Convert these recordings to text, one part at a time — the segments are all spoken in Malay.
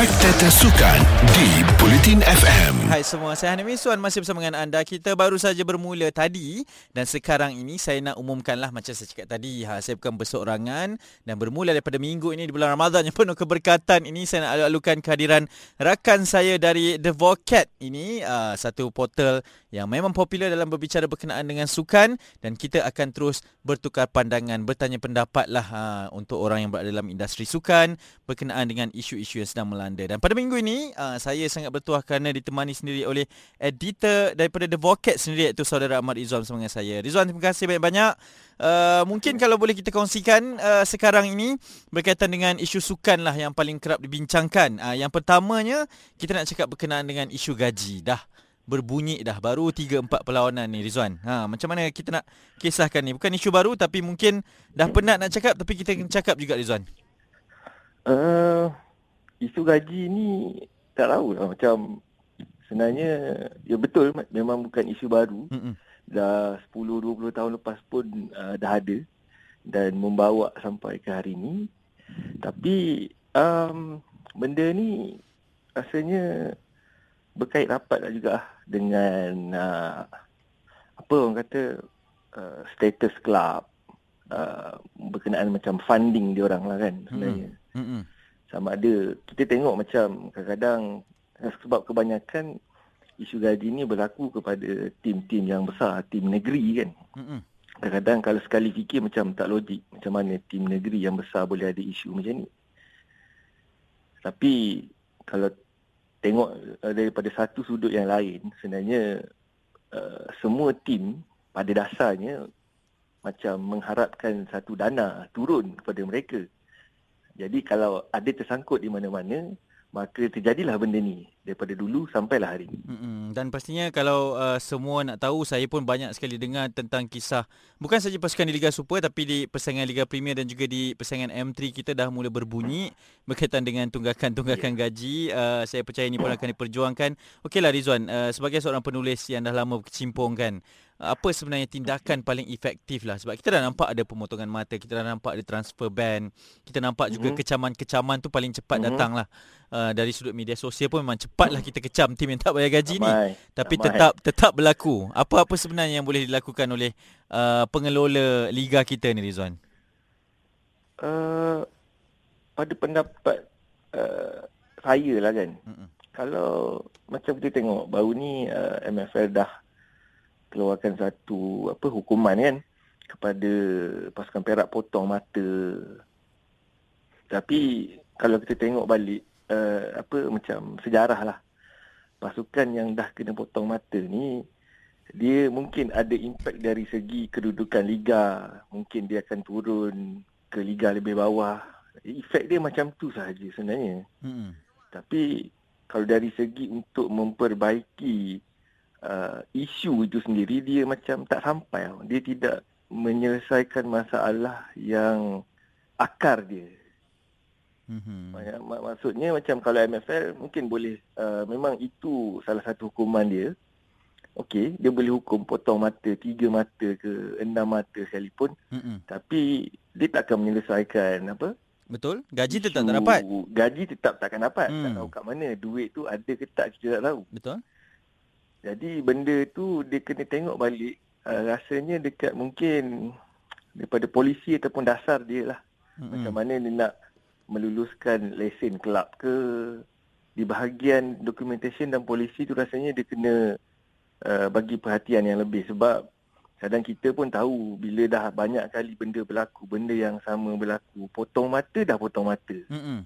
Spectator Sukan di Bulletin FM. Hai semua, saya Hanim Iswan masih bersama dengan anda. Kita baru saja bermula tadi dan sekarang ini saya nak umumkanlah macam saya cakap tadi. Ha, saya bukan berseorangan dan bermula daripada minggu ini di bulan Ramadan yang penuh keberkatan ini saya nak alu-alukan kehadiran rakan saya dari The Vocat ini. Uh, satu portal yang memang popular dalam berbicara berkenaan dengan sukan dan kita akan terus bertukar pandangan, bertanya pendapat lah uh, untuk orang yang berada dalam industri sukan berkenaan dengan isu-isu yang sedang melanda. Dan pada minggu ini, uh, saya sangat bertuah kerana ditemani sendiri oleh editor daripada The Vocat sendiri iaitu saudara Ahmad Izzuan bersama saya. Rizwan, terima kasih banyak-banyak. Uh, mungkin kalau boleh kita kongsikan uh, sekarang ini berkaitan dengan isu sukan lah yang paling kerap dibincangkan. Uh, yang pertamanya, kita nak cakap berkenaan dengan isu gaji. Dah berbunyi dah baru 3 4 perlawanan ni Rizwan. Ha macam mana kita nak kisahkan ni? Bukan isu baru tapi mungkin dah penat nak cakap tapi kita kena cakap juga Rizwan. Uh, isu gaji ni tak tahu lah macam sebenarnya ya betul memang bukan isu baru. Mm-mm. Dah 10 20 tahun lepas pun uh, dah ada dan membawa sampai ke hari ni. Tapi um, benda ni rasanya berkait rapat lah juga dengan uh, apa orang kata uh, status club uh, berkenaan macam funding dia orang lah kan sebenarnya. Mm-hmm sama ada kita tengok macam kadang-kadang sebab kebanyakan isu gaji ni berlaku kepada tim-tim yang besar, tim negeri kan. Mm-hmm. Kadang-kadang kalau sekali fikir macam tak logik macam mana tim negeri yang besar boleh ada isu macam ni. Tapi kalau tengok uh, daripada satu sudut yang lain sebenarnya uh, semua tim pada dasarnya macam mengharapkan satu dana turun kepada mereka. Jadi kalau ada tersangkut di mana-mana, maka terjadilah benda ni daripada dulu sampailah hari ini. Mm-hmm. Dan pastinya kalau uh, semua nak tahu, saya pun banyak sekali dengar tentang kisah bukan saja pasukan di Liga Super tapi di persaingan Liga Premier dan juga di persaingan M3 kita dah mula berbunyi berkaitan dengan tunggakan-tunggakan yeah. gaji. Uh, saya percaya ini pun akan diperjuangkan. Okeylah Rizwan, uh, sebagai seorang penulis yang dah lama berkecimpung kan, apa sebenarnya tindakan paling efektif lah sebab kita dah nampak ada pemotongan mata kita dah nampak ada transfer ban kita nampak juga mm-hmm. kecaman-kecaman tu paling cepat mm-hmm. datang lah uh, dari sudut media sosial pun memang cepat lah kita kecam tim yang tak bayar gaji Amai. ni tapi Amai. tetap tetap berlaku apa-apa sebenarnya yang boleh dilakukan oleh uh, pengelola liga kita ni Rizwan uh, pada pendapat uh, saya lah kan mm-hmm. kalau macam kita tengok baru ni uh, MFL dah keluarkan satu apa hukuman kan kepada pasukan Perak potong mata. Tapi kalau kita tengok balik uh, apa macam sejarah lah pasukan yang dah kena potong mata ni dia mungkin ada impak dari segi kedudukan liga, mungkin dia akan turun ke liga lebih bawah. Efek dia macam tu sahaja sebenarnya. Hmm. Tapi kalau dari segi untuk memperbaiki uh, isu itu sendiri dia macam tak sampai dia tidak menyelesaikan masalah yang akar dia mm-hmm. Mak- maksudnya macam kalau MFL mungkin boleh uh, memang itu salah satu hukuman dia Okey, dia boleh hukum potong mata, tiga mata ke enam mata sekalipun. Mm-hmm. Tapi dia tak akan menyelesaikan apa? Betul. Gaji tetap tak dapat. Gaji tetap tak akan dapat. Mm. Tak tahu kat mana. Duit tu ada ke tak kita tak tahu. Betul. Jadi benda tu dia kena tengok balik uh, rasanya dekat mungkin daripada polisi ataupun dasar dia lah. Mm-hmm. Macam mana dia nak meluluskan lesen kelab ke di bahagian documentation dan polisi tu rasanya dia kena uh, bagi perhatian yang lebih sebab kadang kita pun tahu bila dah banyak kali benda berlaku, benda yang sama berlaku, potong mata dah potong mata. Mm-hmm.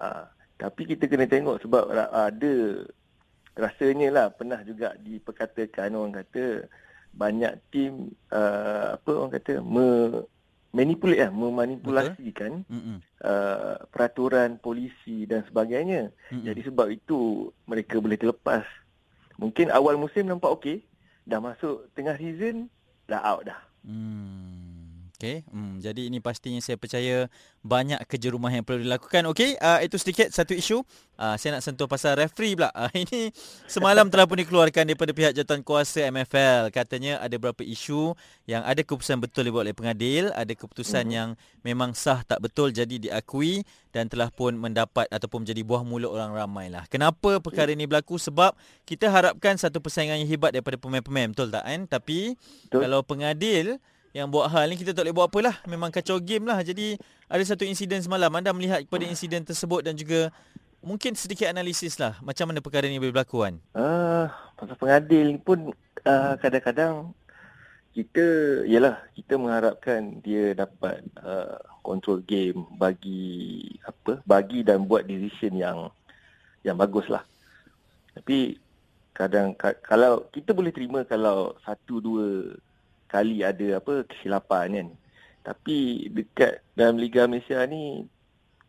Uh, tapi kita kena tengok sebab ada rasanya lah pernah juga diperkatakan orang kata banyak tim uh, apa orang kata me manipulate lah, memanipulasikan uh, peraturan polisi dan sebagainya. Mm-hmm. Jadi sebab itu mereka boleh terlepas. Mungkin awal musim nampak okey, dah masuk tengah season dah out dah. Hmm. Okey, hmm, jadi ini pastinya saya percaya banyak kerja rumah yang perlu dilakukan. Okey, uh, itu sedikit satu isu. Uh, saya nak sentuh pasal referee pula. Uh, ini semalam telah pun dikeluarkan daripada pihak jawatan kuasa MFL. Katanya ada beberapa isu yang ada keputusan betul dibuat oleh pengadil, ada keputusan uh-huh. yang memang sah tak betul jadi diakui dan telah pun mendapat ataupun menjadi buah mulut orang ramai lah. Kenapa perkara ini berlaku? Sebab kita harapkan satu persaingan yang hebat daripada pemain-pemain, betul tak kan? Tapi betul. kalau pengadil yang buat hal ni kita tak boleh buat apalah memang kacau game lah. Jadi ada satu insiden semalam. Anda melihat kepada insiden tersebut dan juga mungkin sedikit analisis lah. Macam mana perkara ni boleh berlaku kan uh, pasal pengadil pun uh, kadang-kadang kita yalah kita mengharapkan dia dapat uh, control game bagi apa bagi dan buat decision yang yang bagus lah. Tapi kadang kalau kita boleh terima kalau satu dua kali ada apa kesilapan kan. Tapi dekat dalam Liga Malaysia ni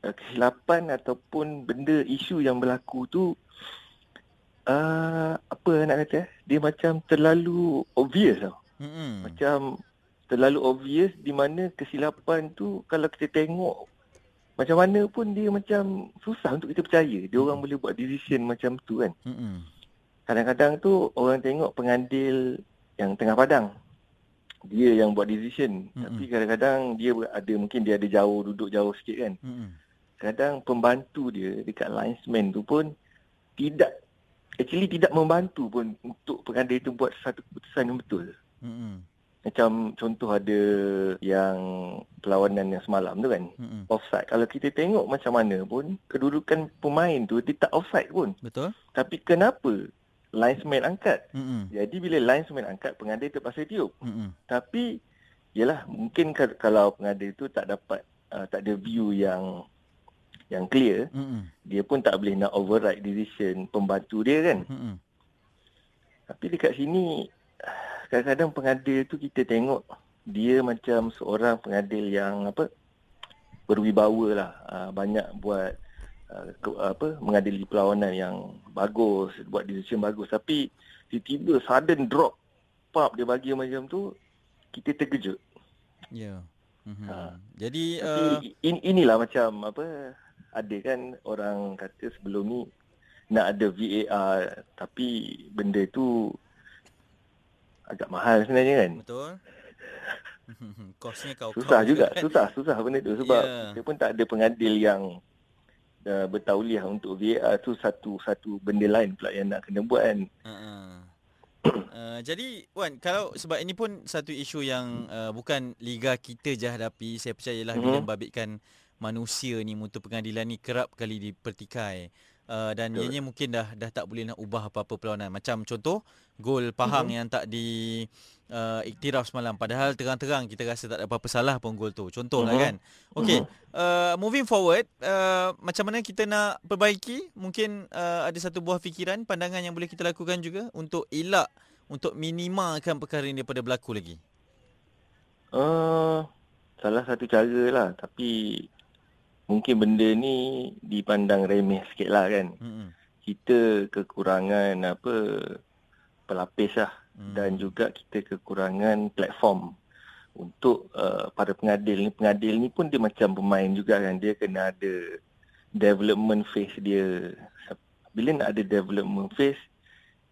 uh, kesilapan ataupun benda isu yang berlaku tu uh, apa nak kata eh? dia macam terlalu obvious tau. Mm-hmm. Macam terlalu obvious di mana kesilapan tu kalau kita tengok macam mana pun dia macam susah untuk kita percaya dia orang boleh buat decision macam tu kan. Mm-hmm. Kadang-kadang tu orang tengok pengadil yang tengah padang dia yang buat decision mm-hmm. tapi kadang-kadang dia ada mungkin dia ada jauh duduk jauh sikit kan mm-hmm. kadang pembantu dia dekat linesman tu pun tidak actually tidak membantu pun untuk pengadil itu buat satu keputusan yang betul mm-hmm. macam contoh ada yang perlawanan yang semalam tu kan mm-hmm. offside kalau kita tengok macam mana pun kedudukan pemain tu dia tak offside pun betul tapi kenapa linesman angkat. Mm-hmm. Jadi bila linesman angkat, pengadil terpaksa tiup. Mm-hmm. Tapi, yalah mungkin kalau pengadil itu tak dapat, uh, tak ada view yang yang clear, mm-hmm. dia pun tak boleh nak override decision pembantu dia kan. Mm-hmm. Tapi dekat sini, kadang-kadang pengadil tu kita tengok, dia macam seorang pengadil yang apa berwibawa lah. Uh, banyak buat ke, apa mengadili perlawanan yang bagus buat decision bagus tapi tiba-tiba sudden drop pub dia bagi macam tu kita terkejut ya yeah. mm-hmm. ha. jadi uh... in, inilah macam apa ada kan orang kata sebelum ni nak ada VAR tapi benda tu agak mahal sebenarnya kan betul kosnya kau susah juga kan? susah susah benda tu sebab yeah. kita pun tak ada pengadil yang uh, bertauliah untuk VAR tu satu satu benda lain pula yang nak kena buat kan. Uh-huh. Uh, jadi Wan kalau sebab ini pun satu isu yang uh, bukan liga kita je hadapi saya percayalah bila membabitkan manusia ni mutu pengadilan ni kerap kali dipertikai uh, dan Betul. ianya mungkin dah dah tak boleh nak ubah apa-apa perlawanan. Macam contoh gol Pahang uh-huh. yang tak di uh, iktiraf semalam padahal terang-terang kita rasa tak ada apa-apa salah pun gol tu. Contohlah uh-huh. kan. Okey, uh-huh. uh, moving forward uh, macam mana kita nak perbaiki? Mungkin uh, ada satu buah fikiran, pandangan yang boleh kita lakukan juga untuk elak untuk minimalkan perkara ini daripada berlaku lagi. Uh, salah satu cara lah tapi mungkin benda ni dipandang remeh sikit lah kan. Mm-hmm. Kita kekurangan apa pelapis lah. Mm. Dan juga kita kekurangan platform untuk uh, para pengadil ni. Pengadil ni pun dia macam pemain juga kan. Dia kena ada development phase dia. Bila nak ada development phase,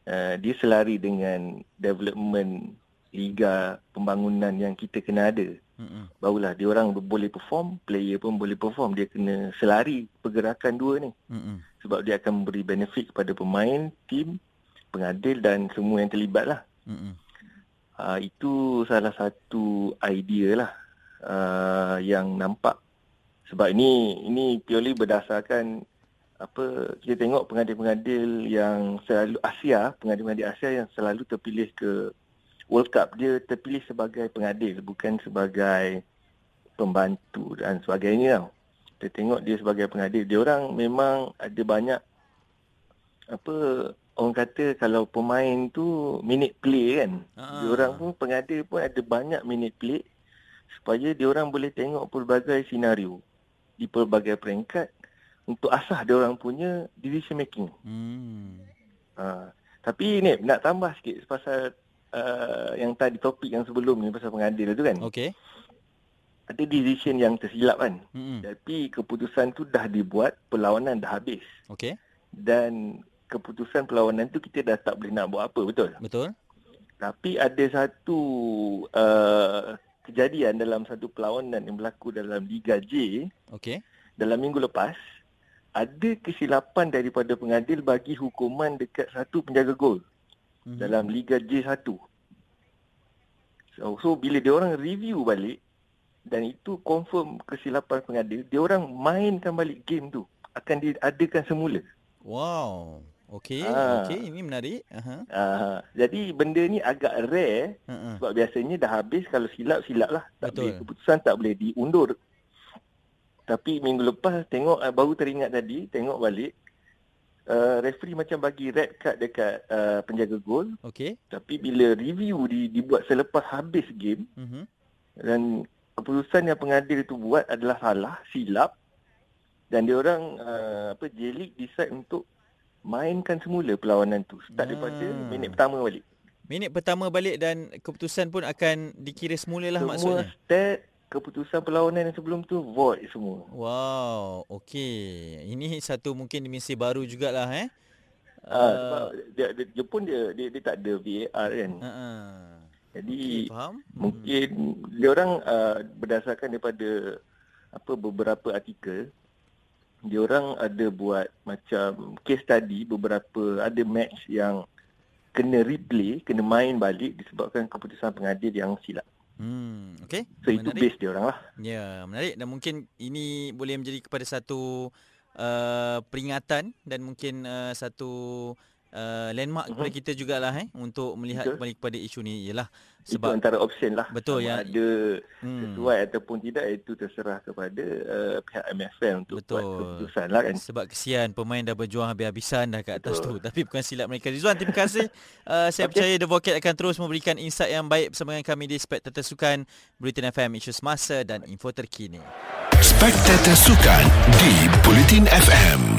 uh, dia selari dengan development liga pembangunan yang kita kena ada. Mm-hmm. Barulah dia orang boleh perform, player pun boleh perform. Dia kena selari pergerakan dua ni. Mm-hmm. Sebab dia akan memberi benefit kepada pemain, tim, pengadil dan semua yang terlibat lah. Mm-hmm. Uh, itu salah satu idea lah uh, yang nampak. Sebab ini ini purely berdasarkan apa kita tengok pengadil-pengadil yang selalu Asia, pengadil-pengadil Asia yang selalu terpilih ke World Cup dia terpilih sebagai pengadil bukan sebagai pembantu dan sebagainya tau. Kita tengok dia sebagai pengadil. Dia orang memang ada banyak apa orang kata kalau pemain tu minute play kan. Uh-huh. Dia orang pun pengadil pun ada banyak minute play supaya dia orang boleh tengok pelbagai senario di pelbagai peringkat untuk asah dia orang punya decision making. Hmm. Uh, tapi ni nak tambah sikit pasal uh, yang tadi topik yang sebelum ni pasal pengadil tu kan. Okey. ada decision yang tersilap kan. Hmm. Tapi keputusan tu dah dibuat, perlawanan dah habis. Okey. Dan keputusan perlawanan tu kita dah tak boleh nak buat apa, betul? Betul. Tapi ada satu uh, kejadian dalam satu perlawanan yang berlaku dalam Liga J Okey. dalam minggu lepas ada kesilapan daripada pengadil bagi hukuman dekat satu penjaga gol Mhm. dalam Liga J1. So, so bila dia orang review balik dan itu confirm kesilapan pengadil, dia orang mainkan balik game tu. Akan diadakan semula. Wow. Okey, Ah. okey, ini menarik. Aha. Uh, jadi benda ni agak rare Uh-uh. sebab biasanya dah habis kalau silap silap lah. Tak Betul. boleh keputusan tak boleh diundur. Tapi minggu lepas tengok uh, baru teringat tadi tengok balik uh, referee macam bagi red card dekat uh, penjaga gol Okey. tapi bila review di, dibuat selepas habis game Mhm. dan keputusan yang pengadil itu buat adalah salah, silap dan dia orang uh, apa J-League decide untuk mainkan semula perlawanan tu start daripada Ah. minit pertama balik. Minit pertama balik dan keputusan pun akan dikira semula lah Semua maksudnya. stat keputusan perlawanan yang sebelum tu void semua. Wow, okey. Ini satu mungkin dimensi baru jugalah eh. Uh, sebab dia, dia, dia pun dia, dia dia tak ada VAR kan. uh, uh. Jadi Okey, faham? mungkin dia orang uh, berdasarkan daripada apa beberapa artikel dia orang ada buat macam case study beberapa ada match yang kena replay, kena main balik disebabkan keputusan pengadil yang silap. Hmm, okey. So itu base dia orang lah. Ya, menarik dan mungkin ini boleh menjadi kepada satu uh, peringatan dan mungkin uh, satu uh, landmark Mhm. kepada kita jugalah eh untuk melihat Betul. kembali kepada isu ni ialah Itu sebab antara option lah. Betul, Sama ya. Ada hmm, sesuai ataupun tidak itu terserah kepada uh, pihak MFL untuk buat Betul. keputusan lah kan. sebab kesian pemain dah berjuang habis-habisan dah kat atas Betul. tu tapi bukan silap mereka. Rizwan terima kasih. Uh, saya Okey. percaya The Vocat akan terus memberikan insight yang baik bersama dengan kami di Spectator Sukan Bulletin FM isu semasa dan info terkini. Spectator Sukan di Bulletin FM.